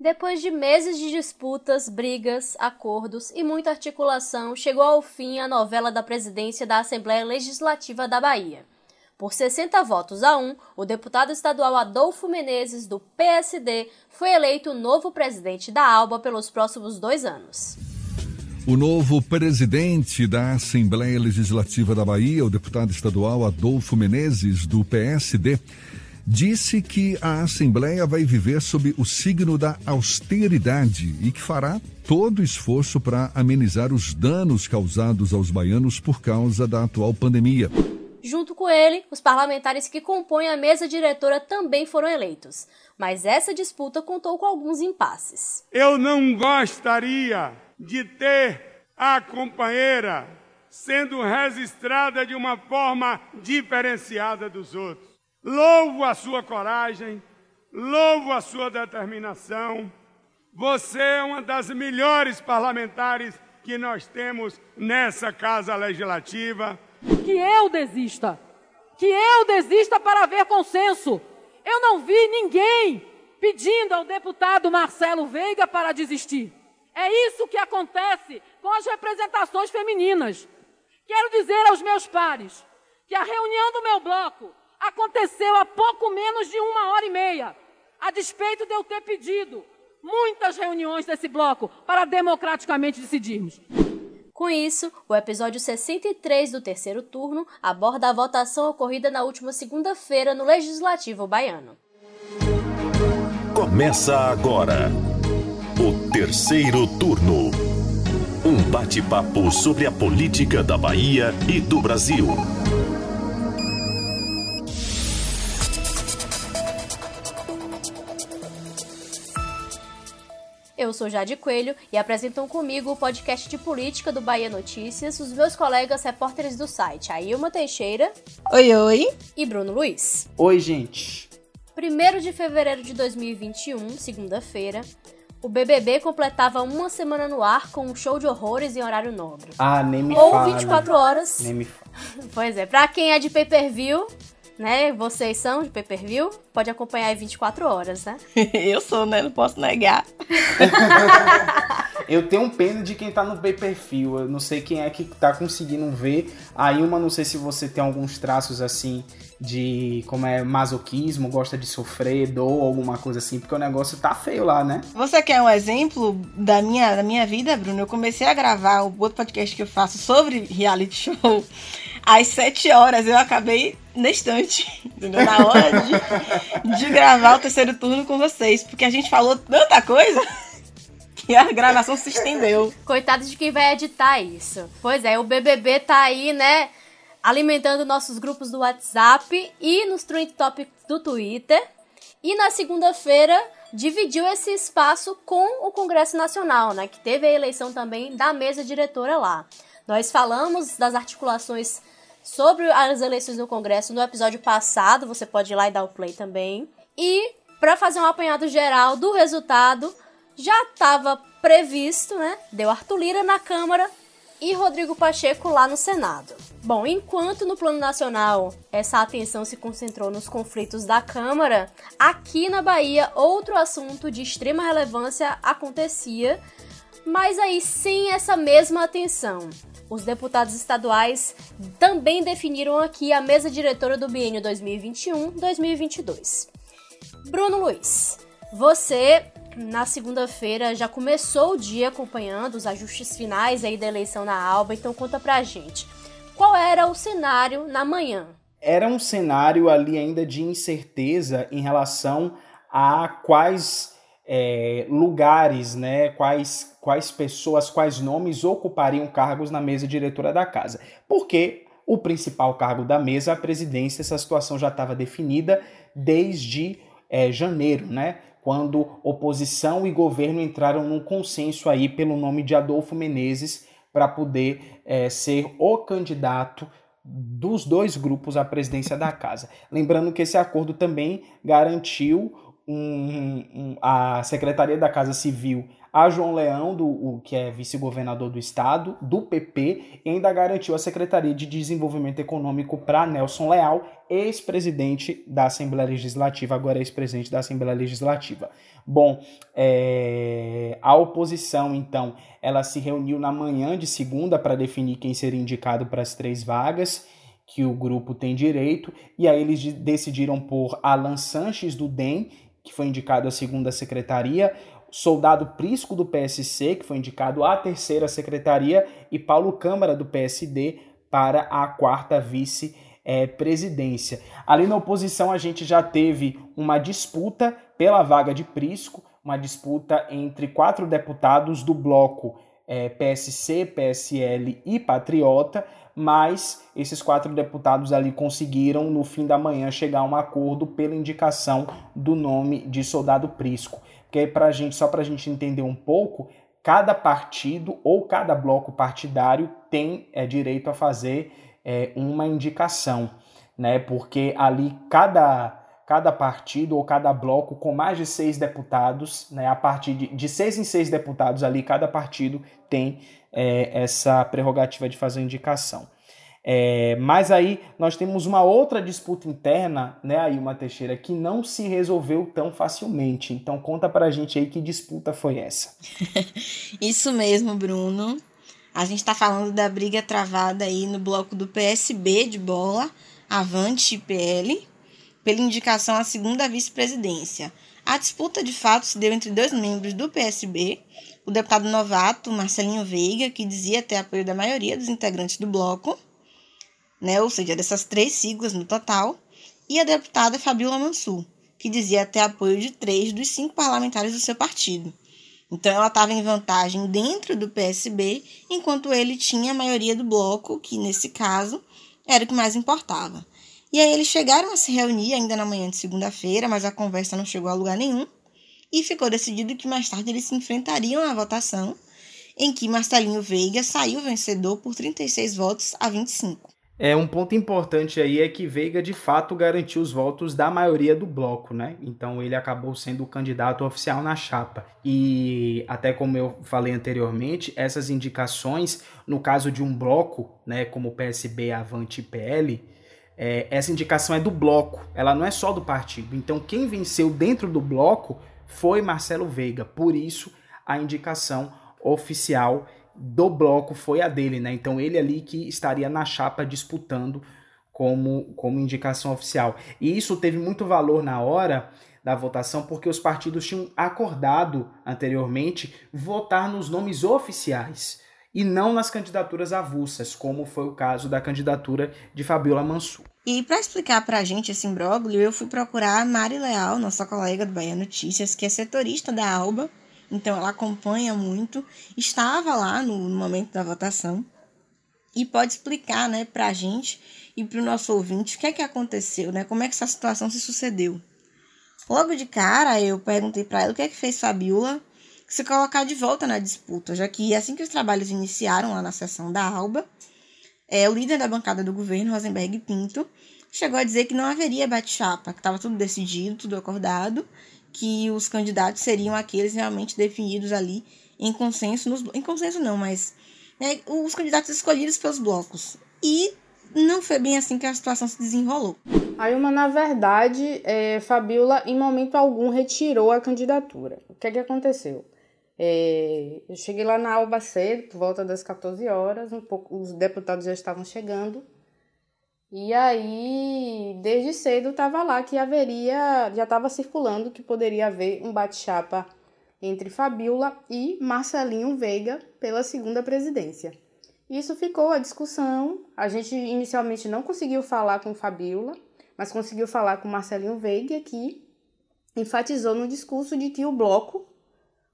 Depois de meses de disputas, brigas, acordos e muita articulação, chegou ao fim a novela da presidência da Assembleia Legislativa da Bahia. Por 60 votos a 1, o deputado estadual Adolfo Menezes, do PSD, foi eleito novo presidente da ALBA pelos próximos dois anos. O novo presidente da Assembleia Legislativa da Bahia, o deputado estadual Adolfo Menezes, do PSD, disse que a Assembleia vai viver sob o signo da austeridade e que fará todo o esforço para amenizar os danos causados aos baianos por causa da atual pandemia. Junto com ele, os parlamentares que compõem a mesa diretora também foram eleitos. Mas essa disputa contou com alguns impasses. Eu não gostaria de ter a companheira sendo registrada de uma forma diferenciada dos outros. Louvo a sua coragem, louvo a sua determinação. Você é uma das melhores parlamentares que nós temos nessa casa legislativa. Que eu desista, que eu desista para haver consenso. Eu não vi ninguém pedindo ao deputado Marcelo Veiga para desistir. É isso que acontece com as representações femininas. Quero dizer aos meus pares que a reunião do meu bloco aconteceu há pouco menos de uma hora e meia, a despeito de eu ter pedido muitas reuniões desse bloco para democraticamente decidirmos. Com isso, o episódio 63 do terceiro turno aborda a votação ocorrida na última segunda-feira no Legislativo Baiano. Começa agora o terceiro turno. Um bate-papo sobre a política da Bahia e do Brasil. Eu sou Jade Coelho e apresentam comigo o podcast de política do Bahia Notícias os meus colegas repórteres do site, Ailma Teixeira. Oi, oi. E Bruno Luiz. Oi, gente. 1 de fevereiro de 2021, segunda-feira, o BBB completava uma semana no ar com um show de horrores em horário nobre. Ah, nem me Ou fala. 24 horas. Nem me fala. Pois é, pra quem é de pay-per-view, né? Vocês são de pay-per-view, pode acompanhar em 24 horas, né? Eu sou, né? Não posso negar. Eu tenho pena de quem tá no pay per view. Eu não sei quem é que tá conseguindo ver. A Ilma, não sei se você tem alguns traços assim de como é masoquismo, gosta de sofrer, dor, alguma coisa assim, porque o negócio tá feio lá, né? Você quer um exemplo da minha, da minha vida, Bruno? Eu comecei a gravar o outro podcast que eu faço sobre reality show. Às sete horas eu acabei na estante, na hora de, de gravar o terceiro turno com vocês, porque a gente falou tanta coisa que a gravação se estendeu. Coitado de quem vai editar isso. Pois é, o BBB tá aí, né? Alimentando nossos grupos do WhatsApp e nos Trend Topics do Twitter. E na segunda-feira dividiu esse espaço com o Congresso Nacional, né? Que teve a eleição também da mesa diretora lá. Nós falamos das articulações sobre as eleições no Congresso no episódio passado, você pode ir lá e dar o play também. E para fazer um apanhado geral do resultado, já estava previsto, né? Deu Arthur Lira na Câmara e Rodrigo Pacheco lá no Senado. Bom, enquanto no plano nacional essa atenção se concentrou nos conflitos da Câmara, aqui na Bahia outro assunto de extrema relevância acontecia, mas aí sem essa mesma atenção. Os deputados estaduais também definiram aqui a mesa diretora do biênio 2021-2022. Bruno Luiz, você na segunda-feira já começou o dia acompanhando os ajustes finais aí da eleição na Alba, então conta pra gente. Qual era o cenário na manhã? Era um cenário ali ainda de incerteza em relação a quais é, lugares, né, quais, quais pessoas, quais nomes ocupariam cargos na mesa diretora da casa. Porque o principal cargo da mesa, a presidência, essa situação já estava definida desde é, janeiro, né? Quando oposição e governo entraram num consenso aí pelo nome de Adolfo Menezes para poder é, ser o candidato dos dois grupos à presidência da casa. Lembrando que esse acordo também garantiu um, um, a Secretaria da Casa Civil a João Leão, do, o, que é vice-governador do estado, do PP, e ainda garantiu a Secretaria de Desenvolvimento Econômico para Nelson Leal, ex-presidente da Assembleia Legislativa, agora ex-presidente da Assembleia Legislativa. Bom, é, a oposição, então, ela se reuniu na manhã de segunda para definir quem seria indicado para as três vagas que o grupo tem direito, e aí eles decidiram por Alan Sanches do DEM, que foi indicado à segunda secretaria, Soldado Prisco do PSC, que foi indicado à terceira secretaria, e Paulo Câmara do PSD para a quarta vice-presidência. Ali na oposição a gente já teve uma disputa pela vaga de Prisco, uma disputa entre quatro deputados do bloco é, PSC, PSL e Patriota, mas esses quatro deputados ali conseguiram, no fim da manhã, chegar a um acordo pela indicação do nome de Soldado Prisco. Porque pra gente, só para a gente entender um pouco, cada partido ou cada bloco partidário tem é, direito a fazer é, uma indicação, né? Porque ali cada cada partido ou cada bloco com mais de seis deputados, né, a partir de, de seis em seis deputados ali, cada partido tem é, essa prerrogativa de fazer indicação. É, mas aí nós temos uma outra disputa interna, né, aí uma Teixeira, que não se resolveu tão facilmente. Então conta pra gente aí que disputa foi essa. Isso mesmo, Bruno. A gente está falando da briga travada aí no bloco do PSB de bola, Avante PL, pela indicação à segunda vice-presidência. A disputa de fato se deu entre dois membros do PSB, o deputado novato Marcelinho Veiga, que dizia ter apoio da maioria dos integrantes do bloco, né, ou seja, dessas três siglas no total, e a deputada Fabiola Mansur, que dizia ter apoio de três dos cinco parlamentares do seu partido. Então ela estava em vantagem dentro do PSB, enquanto ele tinha a maioria do bloco, que nesse caso era o que mais importava. E aí eles chegaram a se reunir ainda na manhã de segunda-feira, mas a conversa não chegou a lugar nenhum. E ficou decidido que mais tarde eles se enfrentariam na votação, em que Marcelinho Veiga saiu vencedor por 36 votos a 25. É, um ponto importante aí é que Veiga de fato garantiu os votos da maioria do bloco, né? Então ele acabou sendo o candidato oficial na chapa. E até como eu falei anteriormente, essas indicações, no caso de um bloco, né, como PSB, Avante e PL, é, essa indicação é do bloco, ela não é só do partido. Então quem venceu dentro do bloco foi Marcelo Veiga. Por isso a indicação oficial do bloco foi a dele, né? Então ele ali que estaria na chapa disputando como, como indicação oficial. E isso teve muito valor na hora da votação, porque os partidos tinham acordado anteriormente votar nos nomes oficiais e não nas candidaturas avulsas, como foi o caso da candidatura de Fabiola Mansur. E para explicar para a gente esse imbróglio, eu fui procurar a Mari Leal, nossa colega do Bahia Notícias, que é setorista da ALBA, então ela acompanha muito, estava lá no, momento da votação. E pode explicar, né, para a gente e para o nosso ouvinte o que é que aconteceu, né, como é que essa situação se sucedeu. Logo de cara, eu perguntei para ela o que é que fez Fabiola se colocar de volta na disputa, já que assim que os trabalhos iniciaram lá na sessão da Alba, é, o líder da bancada do governo, Rosenberg Pinto, chegou a dizer que não haveria bate-chapa, que estava tudo decidido, tudo acordado, que os candidatos seriam aqueles realmente definidos ali em consenso, nos, em consenso não, mas né, os candidatos escolhidos pelos blocos. E não foi bem assim que a situação se desenrolou. Aí, uma, na verdade, é, Fabiola, em momento algum, retirou a candidatura. O que é que aconteceu? É, eu cheguei lá na Alba cedo, por volta das 14 horas, um pouco, os deputados já estavam chegando. E aí, desde cedo estava lá que haveria, já estava circulando que poderia haver um bate-chapa entre Fabiola e Marcelinho Veiga pela segunda presidência. Isso ficou a discussão. A gente inicialmente não conseguiu falar com Fabiola, mas conseguiu falar com Marcelinho Veiga, que enfatizou no discurso de que o bloco,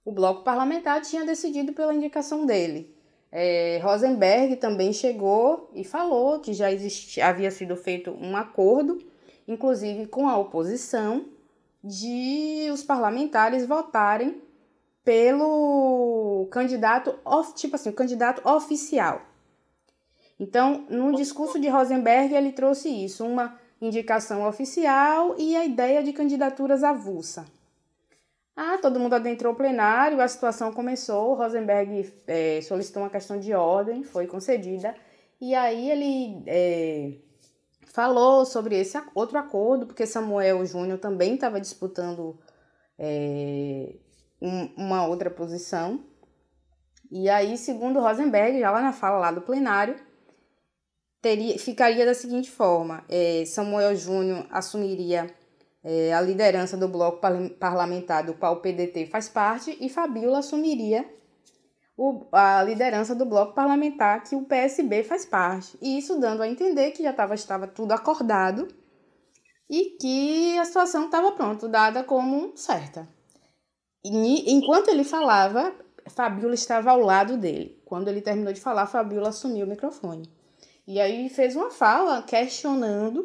o bloco parlamentar, tinha decidido pela indicação dele. É, Rosenberg também chegou e falou que já existia, havia sido feito um acordo, inclusive com a oposição, de os parlamentares votarem pelo candidato, tipo assim, o candidato oficial. Então, no discurso de Rosenberg, ele trouxe isso, uma indicação oficial e a ideia de candidaturas avulsa. Ah, todo mundo adentrou o plenário, a situação começou, Rosenberg é, solicitou uma questão de ordem, foi concedida, e aí ele é, falou sobre esse outro acordo, porque Samuel Júnior também estava disputando é, um, uma outra posição. E aí, segundo Rosenberg, já lá na fala lá do plenário, teria, ficaria da seguinte forma: é, Samuel Júnior assumiria é, a liderança do bloco parlamentar do qual o PDT faz parte e Fabiola assumiria o, a liderança do bloco parlamentar que o PSB faz parte. E isso dando a entender que já tava, estava tudo acordado e que a situação estava pronto, dada como certa. E, enquanto ele falava, Fabiola estava ao lado dele. Quando ele terminou de falar, Fabiola assumiu o microfone. E aí fez uma fala questionando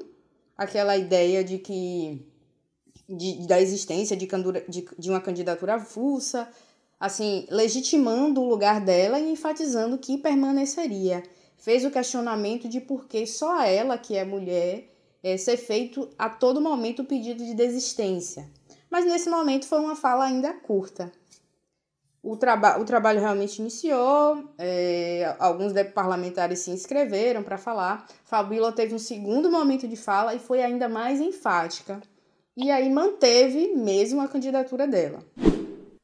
aquela ideia de que de, da existência de, de, de uma candidatura avulsa, assim, legitimando o lugar dela e enfatizando que permaneceria. Fez o questionamento de por que só ela, que é mulher, é, ser feito a todo momento o pedido de desistência. Mas nesse momento foi uma fala ainda curta. O, traba o trabalho realmente iniciou, é, alguns parlamentares se inscreveram para falar. Fabíola teve um segundo momento de fala e foi ainda mais enfática. E aí manteve mesmo a candidatura dela.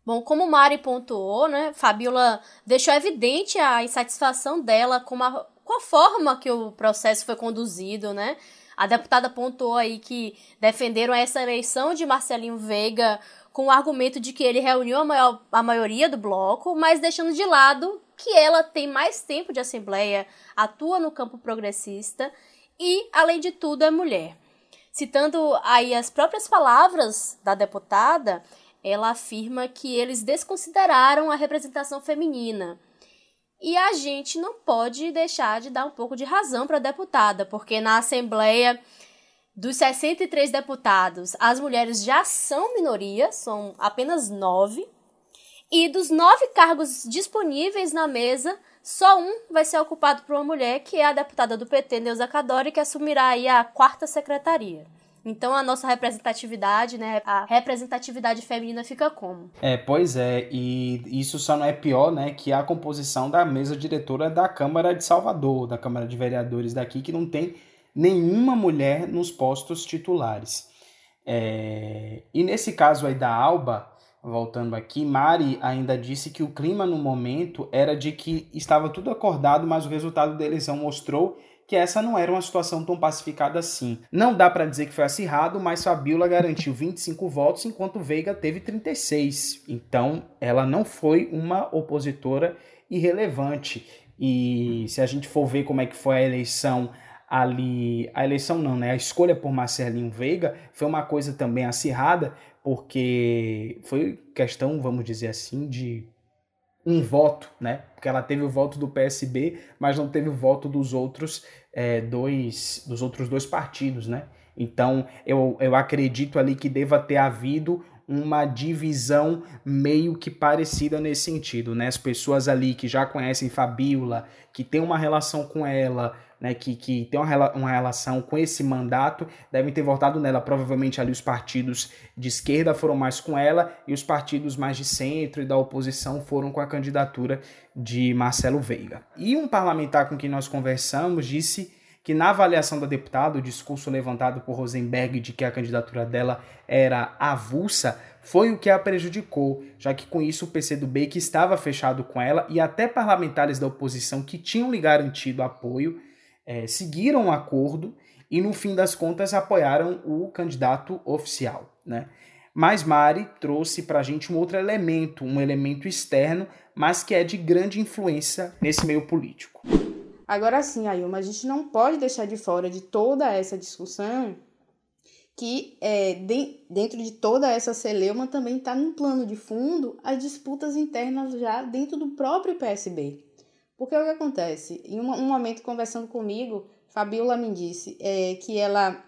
Bom, como Mari pontuou, né, Fabiola deixou evidente a insatisfação dela com a, com a forma que o processo foi conduzido, né? A deputada pontuou aí que defenderam essa eleição de Marcelinho Veiga com o argumento de que ele reuniu a, maior, a maioria do bloco, mas deixando de lado que ela tem mais tempo de assembleia, atua no campo progressista e, além de tudo, é mulher. Citando aí as próprias palavras da deputada, ela afirma que eles desconsideraram a representação feminina. E a gente não pode deixar de dar um pouco de razão para a deputada, porque na Assembleia dos 63 deputados, as mulheres já são minoria, são apenas nove. E dos nove cargos disponíveis na mesa, só um vai ser ocupado por uma mulher, que é a deputada do PT, Neuza Cadori, que assumirá aí a quarta secretaria. Então a nossa representatividade, né, a representatividade feminina fica como? É, pois é, e isso só não é pior, né, que a composição da mesa diretora da Câmara de Salvador, da Câmara de Vereadores daqui, que não tem nenhuma mulher nos postos titulares. É... E nesse caso aí da Alba, voltando aqui, Mari ainda disse que o clima no momento era de que estava tudo acordado, mas o resultado da eleição mostrou que essa não era uma situação tão pacificada assim. Não dá para dizer que foi acirrado, mas Fabiola garantiu 25 votos, enquanto Veiga teve 36. Então, ela não foi uma opositora irrelevante. E se a gente for ver como é que foi a eleição ali, a eleição não, né? A escolha por Marcelinho Veiga foi uma coisa também acirrada, porque foi questão, vamos dizer assim, de um voto, né? Porque ela teve o voto do PSB, mas não teve o voto dos outros é, dois, dos outros dois partidos, né? Então eu, eu acredito ali que deva ter havido uma divisão meio que parecida nesse sentido, né? As pessoas ali que já conhecem Fabiola, que tem uma relação com ela, né, que, que tem uma, uma relação com esse mandato, devem ter votado nela. Provavelmente ali os partidos de esquerda foram mais com ela e os partidos mais de centro e da oposição foram com a candidatura de Marcelo Veiga. E um parlamentar com quem nós conversamos disse que na avaliação da deputada, o discurso levantado por Rosenberg de que a candidatura dela era avulsa foi o que a prejudicou, já que com isso o PCdoB que estava fechado com ela e até parlamentares da oposição que tinham lhe garantido apoio é, seguiram o acordo e no fim das contas apoiaram o candidato oficial, né? Mas Mari trouxe para a gente um outro elemento, um elemento externo, mas que é de grande influência nesse meio político. Agora sim, Ayuma, a gente não pode deixar de fora de toda essa discussão que é, de, dentro de toda essa celeuma também está no plano de fundo as disputas internas já dentro do próprio PSB. Porque o que acontece? Em um, um momento, conversando comigo, Fabiola me disse é, que ela,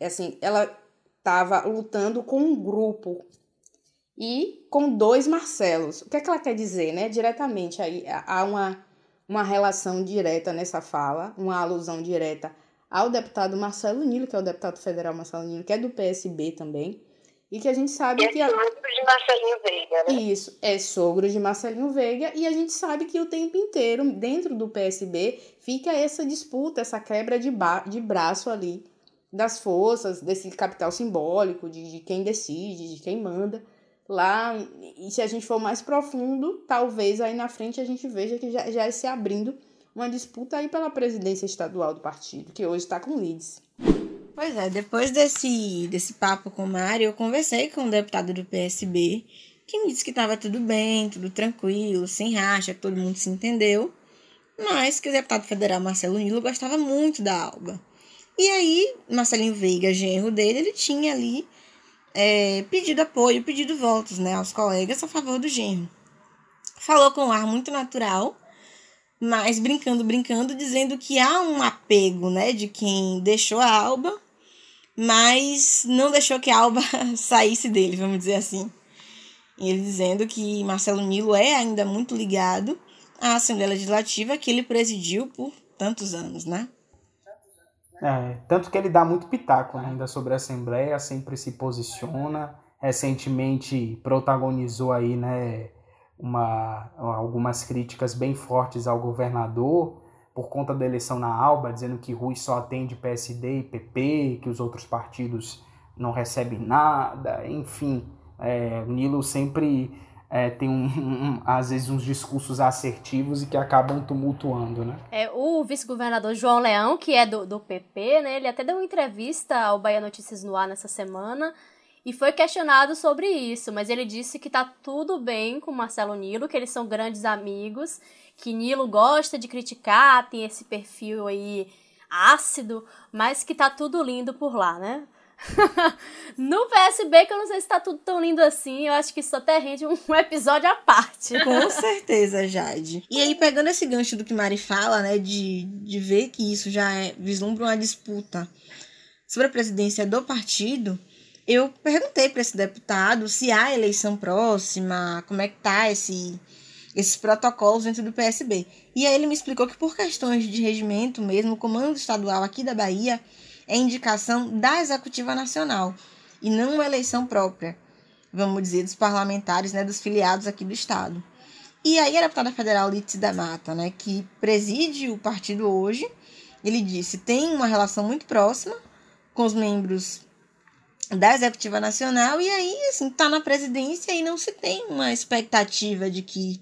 assim, ela estava lutando com um grupo e com dois Marcelos. O que é que ela quer dizer, né? Diretamente aí há uma, uma relação direta nessa fala, uma alusão direta ao deputado Marcelo Nilo, que é o deputado federal Marcelo Nilo, que é do PSB também, E que a gente sabe E que. é sogro de Marcelinho Veiga, né? Isso, é sogro de Marcelinho Veiga e a gente sabe que o tempo inteiro, dentro do PSB, fica essa disputa, essa quebra de, ba de braço ali das forças, desse capital simbólico, de, de quem decide, de quem manda. Lá, e se a gente for mais profundo, talvez aí na frente a gente veja que já, já é se abrindo uma disputa aí pela presidência estadual do partido, que hoje está com Lides. Pois é, depois desse, desse papo com o Mário, eu conversei com um deputado do PSB, que me disse que estava tudo bem, tudo tranquilo, sem racha, que todo mundo se entendeu, mas que o deputado federal Marcelo Nilo gostava muito da Alba. E aí, Marcelinho Veiga, genro dele, ele tinha ali é, pedido apoio, pedido votos né, aos colegas a favor do genro. Falou com um ar muito natural, mas brincando, brincando, dizendo que há um apego né, de quem deixou a Alba mas não deixou que a Alba saísse dele, vamos dizer assim. E ele dizendo que Marcelo Nilo é ainda muito ligado à Assembleia Legislativa que ele presidiu por tantos anos, né? É, tanto que ele dá muito pitaco né, ainda sobre a Assembleia, sempre se posiciona. Recentemente protagonizou aí, né, uma, algumas críticas bem fortes ao governador por conta da eleição na Alba, dizendo que Rui só atende PSD e PP, que os outros partidos não recebem nada, enfim. É, Nilo sempre é, tem, um, um, às vezes, uns discursos assertivos e que acabam tumultuando, né? É, o vice-governador João Leão, que é do, do PP, né, ele até deu uma entrevista ao Bahia Notícias no ar nessa semana e foi questionado sobre isso, mas ele disse que tá tudo bem com Marcelo Nilo, que eles são grandes amigos que Nilo gosta de criticar, tem esse perfil aí ácido, mas que tá tudo lindo por lá, né? no PSB, que eu não sei se tá tudo tão lindo assim, eu acho que isso até rende um episódio à parte. Com certeza, Jade. E aí, pegando esse gancho do que Mari fala, né, de, de ver que isso já é, vislumbra uma disputa sobre a presidência do partido, eu perguntei para esse deputado se há eleição próxima, como é que tá esse esses protocolos dentro do PSB. E aí ele me explicou que por questões de regimento mesmo, o comando estadual aqui da Bahia é indicação da Executiva Nacional e não uma eleição própria, vamos dizer, dos parlamentares, né, dos filiados aqui do estado. E aí a deputada federal Lítice da Mata, né, que preside o partido hoje, ele disse, tem uma relação muito próxima com os membros da Executiva Nacional e aí, assim, tá na presidência e não se tem uma expectativa de que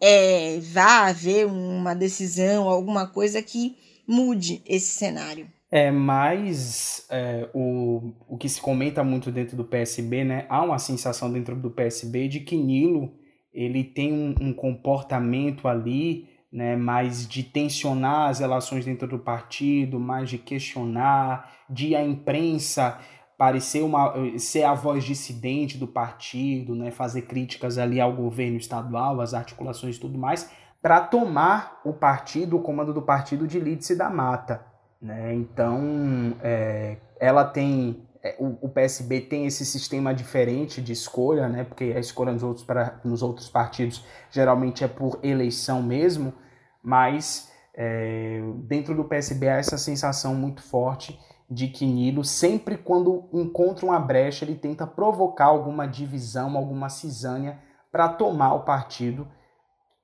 é, vá haver uma decisão, alguma coisa que mude esse cenário. É, mas é, o, o que se comenta muito dentro do PSB, né? Há uma sensação dentro do PSB de que Nilo ele tem um, um comportamento ali, né? Mais de tensionar as relações dentro do partido, mais de questionar, de a imprensa parecer uma ser a voz dissidente do partido, né, fazer críticas ali ao governo estadual, às articulações e tudo mais, para tomar o partido, o comando do partido de Lídice da Mata, né? Então, é, ela tem é, o, o, PSB tem esse sistema diferente de escolha, né? Porque a escolha nos outros, pra, nos outros partidos geralmente é por eleição mesmo, mas é, dentro do PSB há essa sensação muito forte de que Nilo, sempre quando encontra uma brecha, ele tenta provocar alguma divisão, alguma cisânia para tomar o partido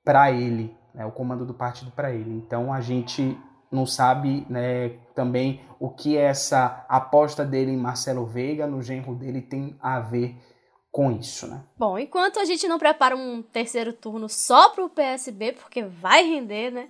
para ele, né, o comando do partido para ele. Então a gente não sabe né, também o que essa aposta dele em Marcelo Veiga, no genro dele, tem a ver com isso, né? Bom, enquanto a gente não prepara um terceiro turno só para o PSB, porque vai render, né?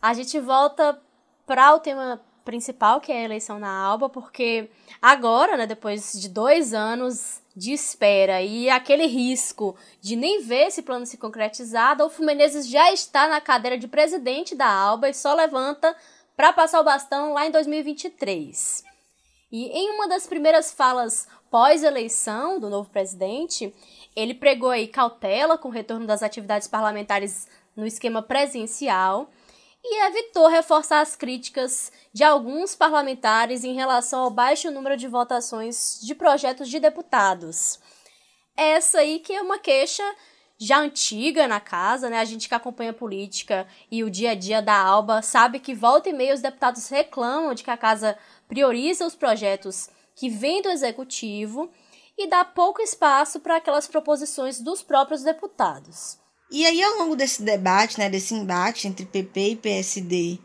A gente volta para o tema principal, que é a eleição na Alba, porque agora, né, depois de dois anos de espera e aquele risco de nem ver esse plano se concretizar, Adolfo Menezes já está na cadeira de presidente da Alba e só levanta para passar o bastão lá em 2023. E em uma das primeiras falas pós-eleição do novo presidente, ele pregou aí cautela com o retorno das atividades parlamentares no esquema presencial e evitou reforçar as críticas de alguns parlamentares em relação ao baixo número de votações de projetos de deputados. Essa aí que é uma queixa já antiga na casa, né? A gente que acompanha a política e o dia a dia da Alba sabe que volta e meia os deputados reclamam de que a casa prioriza os projetos que vêm do executivo e dá pouco espaço para aquelas proposições dos próprios deputados. E aí, ao longo desse debate, né, desse embate entre PP e PSD,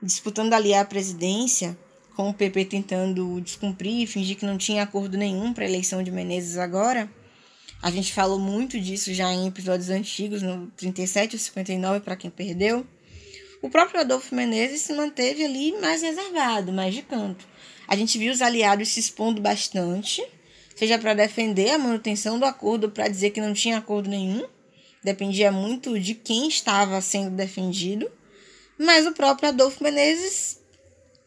disputando ali a presidência, com o PP tentando descumprir, fingir que não tinha acordo nenhum para a eleição de Menezes agora, a gente falou muito disso já em episódios antigos, no 37 ou 59, para quem perdeu. O próprio Adolfo Menezes se manteve ali mais reservado, mais de canto. A gente viu os aliados se expondo bastante, seja para defender a manutenção do acordo, para dizer que não tinha acordo nenhum, dependia muito de quem estava sendo defendido, mas o próprio Adolfo Menezes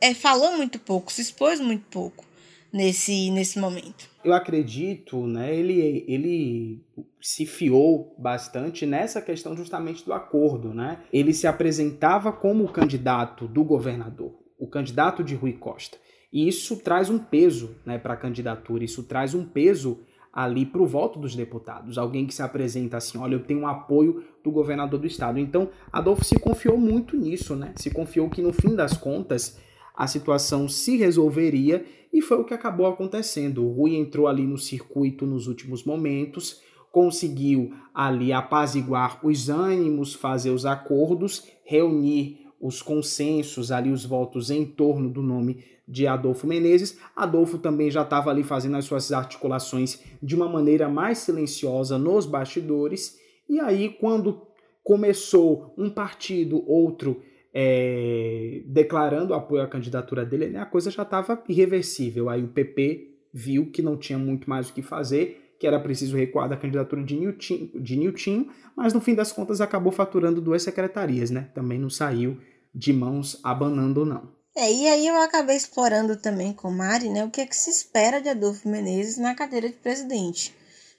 é, falou muito pouco, se expôs muito pouco nesse, nesse momento. Eu acredito, né, ele, ele se fiou bastante nessa questão justamente do acordo, né? Ele se apresentava como o candidato do governador, o candidato de Rui Costa. E isso traz um peso né, para a candidatura, isso traz um peso ali para o voto dos deputados. Alguém que se apresenta assim, olha, eu tenho um apoio do governador do estado. Então, Adolfo se confiou muito nisso, né? Se confiou que no fim das contas a situação se resolveria e foi o que acabou acontecendo. O Rui entrou ali no circuito nos últimos momentos, conseguiu ali apaziguar os ânimos, fazer os acordos, reunir os consensos ali, os votos em torno do nome de Adolfo Menezes. Adolfo também já estava ali fazendo as suas articulações de uma maneira mais silenciosa nos bastidores. E aí, quando começou um partido, outro é, declarando apoio à candidatura dele, né, a coisa já estava irreversível. Aí o PP viu que não tinha muito mais o que fazer, que era preciso recuar da candidatura de Nilton, de Nilton mas no fim das contas acabou faturando duas secretarias, né? Também não saiu de mãos abanando não. É, e aí eu acabei explorando também com Mari, né, o que, é que se espera de Adolfo Menezes na cadeira de presidente.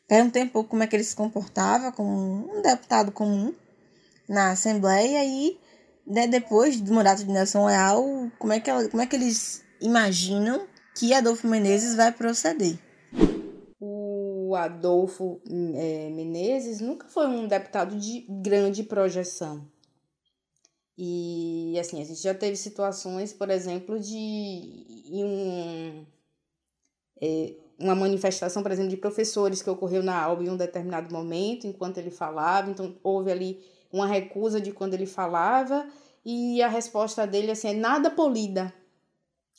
Perguntei um pouco como é que ele se comportava como um deputado comum na Assembleia e né, depois do mandato de Nelson Leal, como é, que, como é que eles imaginam que Adolfo Menezes vai proceder? O Adolfo é, Menezes nunca foi um deputado de grande projeção. E assim, a gente já teve situações, por exemplo, de um, é, uma manifestação, por exemplo, de professores que ocorreu na aula em um determinado momento, enquanto ele falava, então houve ali uma recusa de quando ele falava e a resposta dele assim é nada polida.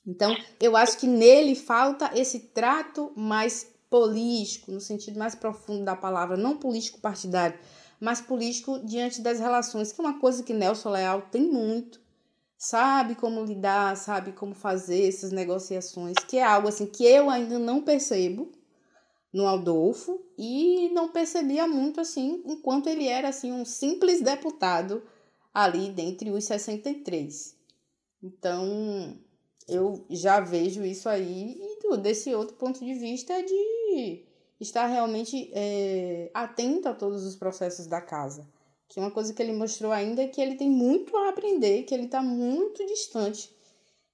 Então, eu acho que nele falta esse trato mais político, no sentido mais profundo da palavra, não político partidário, mas político diante das relações, que é uma coisa que Nelson Leal tem muito. Sabe como lidar, sabe como fazer essas negociações, que é algo assim que eu ainda não percebo no Aldolfo e não percebia muito assim enquanto ele era assim um simples deputado ali dentre os 63. Então, eu já vejo isso aí e desse outro ponto de vista de estar realmente é, atento a todos os processos da casa. Que uma coisa que ele mostrou ainda é que ele tem muito a aprender, que ele está muito distante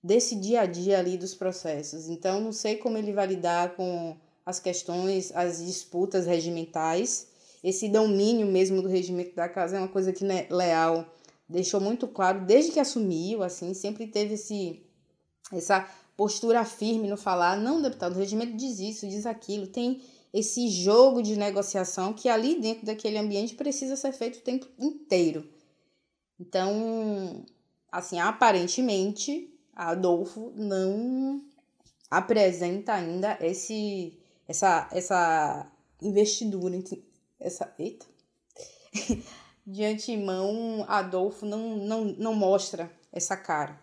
desse dia a dia ali dos processos. Então, não sei como ele vai lidar com as questões, as disputas regimentais. Esse domínio mesmo do regimento da casa é uma coisa que né, Leal deixou muito claro desde que assumiu, assim, sempre teve esse essa postura firme no falar, não, deputado, o regimento diz isso, diz aquilo, tem esse jogo de negociação que ali dentro daquele ambiente precisa ser feito o tempo inteiro. Então, assim, aparentemente, Adolfo não apresenta ainda esse essa, essa investidura, essa, eita, de antemão, Adolfo não, não, não mostra essa cara.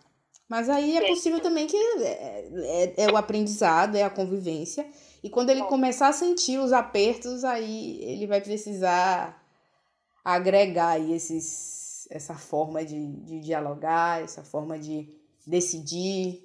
Mas aí é possível também que é, é, é, o aprendizado, é a convivência. E quando ele começar a sentir os apertos, aí ele vai precisar agregar aí esses, essa forma de, de dialogar, essa forma de decidir.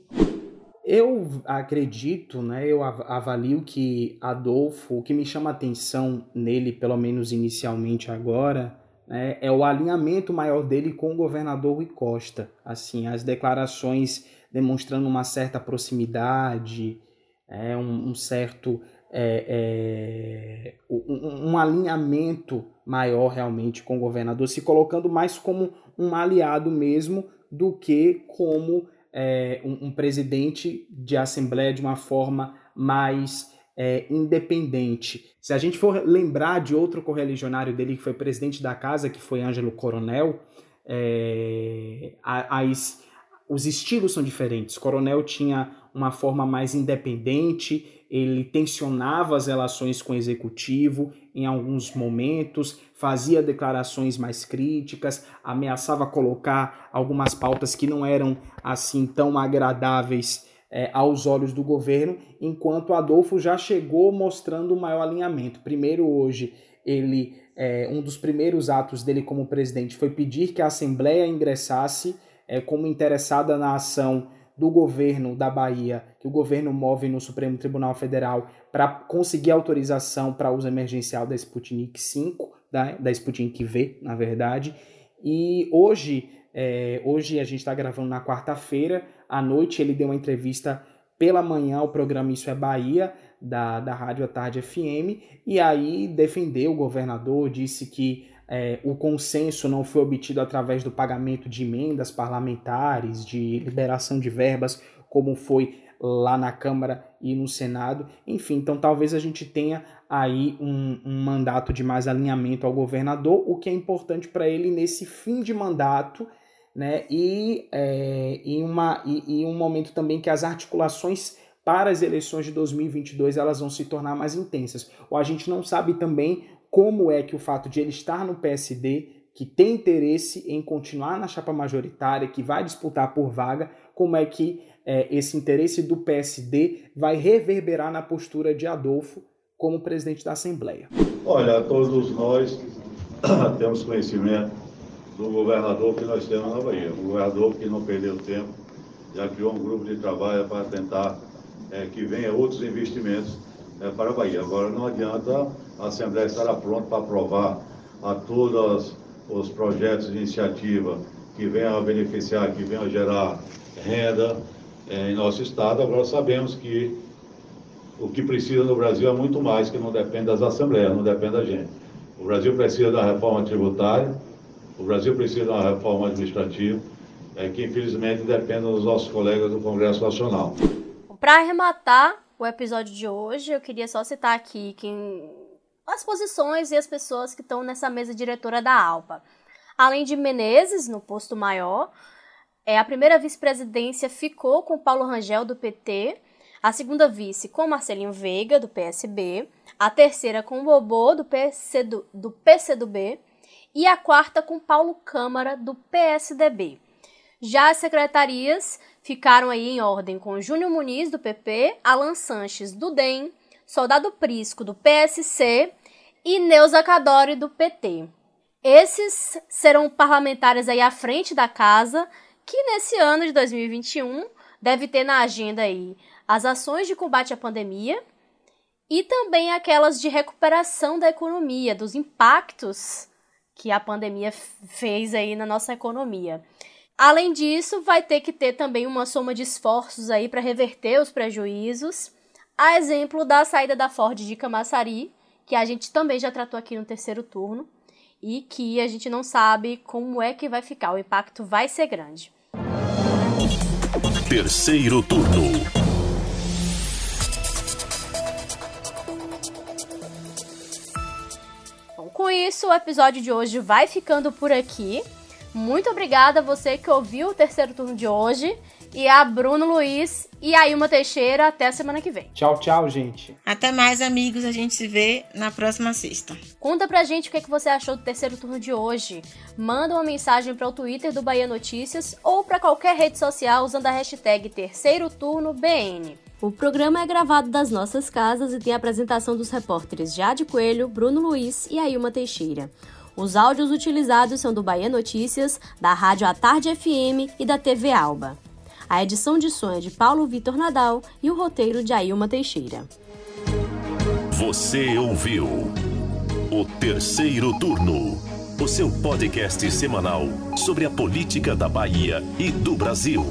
Eu acredito, né, eu avalio que Adolfo, o que me chama atenção nele, pelo menos inicialmente agora, né, é o alinhamento maior dele com o governador Rui Costa. Assim, as declarações demonstrando uma certa proximidade, é, um, um certo é, é, um, um, alinhamento maior realmente com o governador, se colocando mais como um aliado mesmo do que como é, um, um, presidente de assembleia de uma forma mais é, independente. Se a gente for lembrar de outro correligionário dele que foi presidente da casa, que foi Ângelo Coronel, é, as, os estilos são diferentes. Coronel tinha uma forma mais independente, ele tensionava as relações com o executivo em alguns momentos, fazia declarações mais críticas, ameaçava colocar algumas pautas que não eram assim tão agradáveis é, aos olhos do governo, enquanto Adolfo já chegou mostrando um maior alinhamento. Primeiro, hoje, ele é, um dos primeiros atos dele como presidente foi pedir que a Assembleia ingressasse é, como interessada na ação do governo da Bahia, que o governo move no Supremo Tribunal Federal para conseguir autorização para uso emergencial da Sputnik 5, da, da Sputnik V, na verdade. E hoje, é, hoje a gente está gravando na quarta-feira, à noite ele deu uma entrevista pela manhã ao programa Isso é Bahia, da, da Rádio à Tarde FM, e aí defendeu o governador, disse que é, o consenso não foi obtido através do pagamento de emendas parlamentares, de liberação de verbas, como foi lá na Câmara e no Senado. Enfim, então talvez a gente tenha aí um, um mandato de mais alinhamento ao governador, o que é importante para ele nesse fim de mandato, né? E é, em, uma, e, e um momento também que as articulações para as eleições de 2022 elas vão se tornar mais intensas. Ou a gente não sabe também como é que o fato de ele estar no PSD, que tem interesse em continuar na chapa majoritária, que vai disputar por vaga, como é que é, esse interesse do PSD vai reverberar na postura de Adolfo como presidente da Assembleia? Olha, todos nós temos conhecimento do governador que nós temos na Bahia. Um governador que não perdeu tempo, já criou um grupo de trabalho para tentar é, que venha outros investimentos é, para a Bahia. Agora, não adianta a Assembleia estar pronta para aprovar a todos os projetos de iniciativa que venham a beneficiar, que venham a gerar renda é, em nosso Estado. Agora, sabemos que o que precisa no Brasil é muito mais, que não depende das assembleias, não depende da gente. O Brasil precisa da reforma tributária, o Brasil precisa de uma reforma administrativa, é, que infelizmente depende dos nossos colegas do Congresso Nacional. Para arrematar o episódio de hoje, eu queria só citar aqui quem as posições e as pessoas que estão nessa mesa diretora da ALPA. Além de Menezes, no posto maior, é, a primeira vice-presidência ficou com Paulo Rangel, do PT, a segunda vice com Marcelinho Veiga, do PSB, a terceira com Bobô, do, PC do, do PCdoB, e a quarta com Paulo Câmara, do PSDB. Já as secretarias ficaram aí em ordem com Júnior Muniz, do PP, Alan Sanches, do DEM, Soldado Prisco, do PSC e Neuza Cadori, do PT. Esses serão parlamentares aí à frente da casa, que nesse ano de 2021 deve ter na agenda aí as ações de combate à pandemia e também aquelas de recuperação da economia, dos impactos que a pandemia fez aí na nossa economia. Além disso, vai ter que ter também uma soma de esforços aí para reverter os prejuízos. A exemplo da saída da Ford de Camaçari, que a gente também já tratou aqui no terceiro turno, e que a gente não sabe como é que vai ficar. O impacto vai ser grande. Terceiro turno. Isso, o episódio de hoje vai ficando por aqui. Muito obrigada a você que ouviu o terceiro turno de hoje. E a Bruno Luiz e a Ilma Teixeira. Até a semana que vem. Tchau, tchau, gente. Até mais, amigos. A gente se vê na próxima sexta. Conta pra gente o que, é que você achou do terceiro turno de hoje. Manda uma mensagem para o Twitter do Bahia Notícias ou para qualquer rede social usando a hashtag Terceiro Turno BN. O programa é gravado das nossas casas e tem a apresentação dos repórteres Jade Coelho, Bruno Luiz e Ailma Teixeira. Os áudios utilizados são do Bahia Notícias, da Rádio à Tarde FM e da TV Alba. A edição de som é de Paulo Vitor Nadal e o roteiro de Ailma Teixeira. Você ouviu o terceiro turno, o seu podcast semanal sobre a política da Bahia e do Brasil.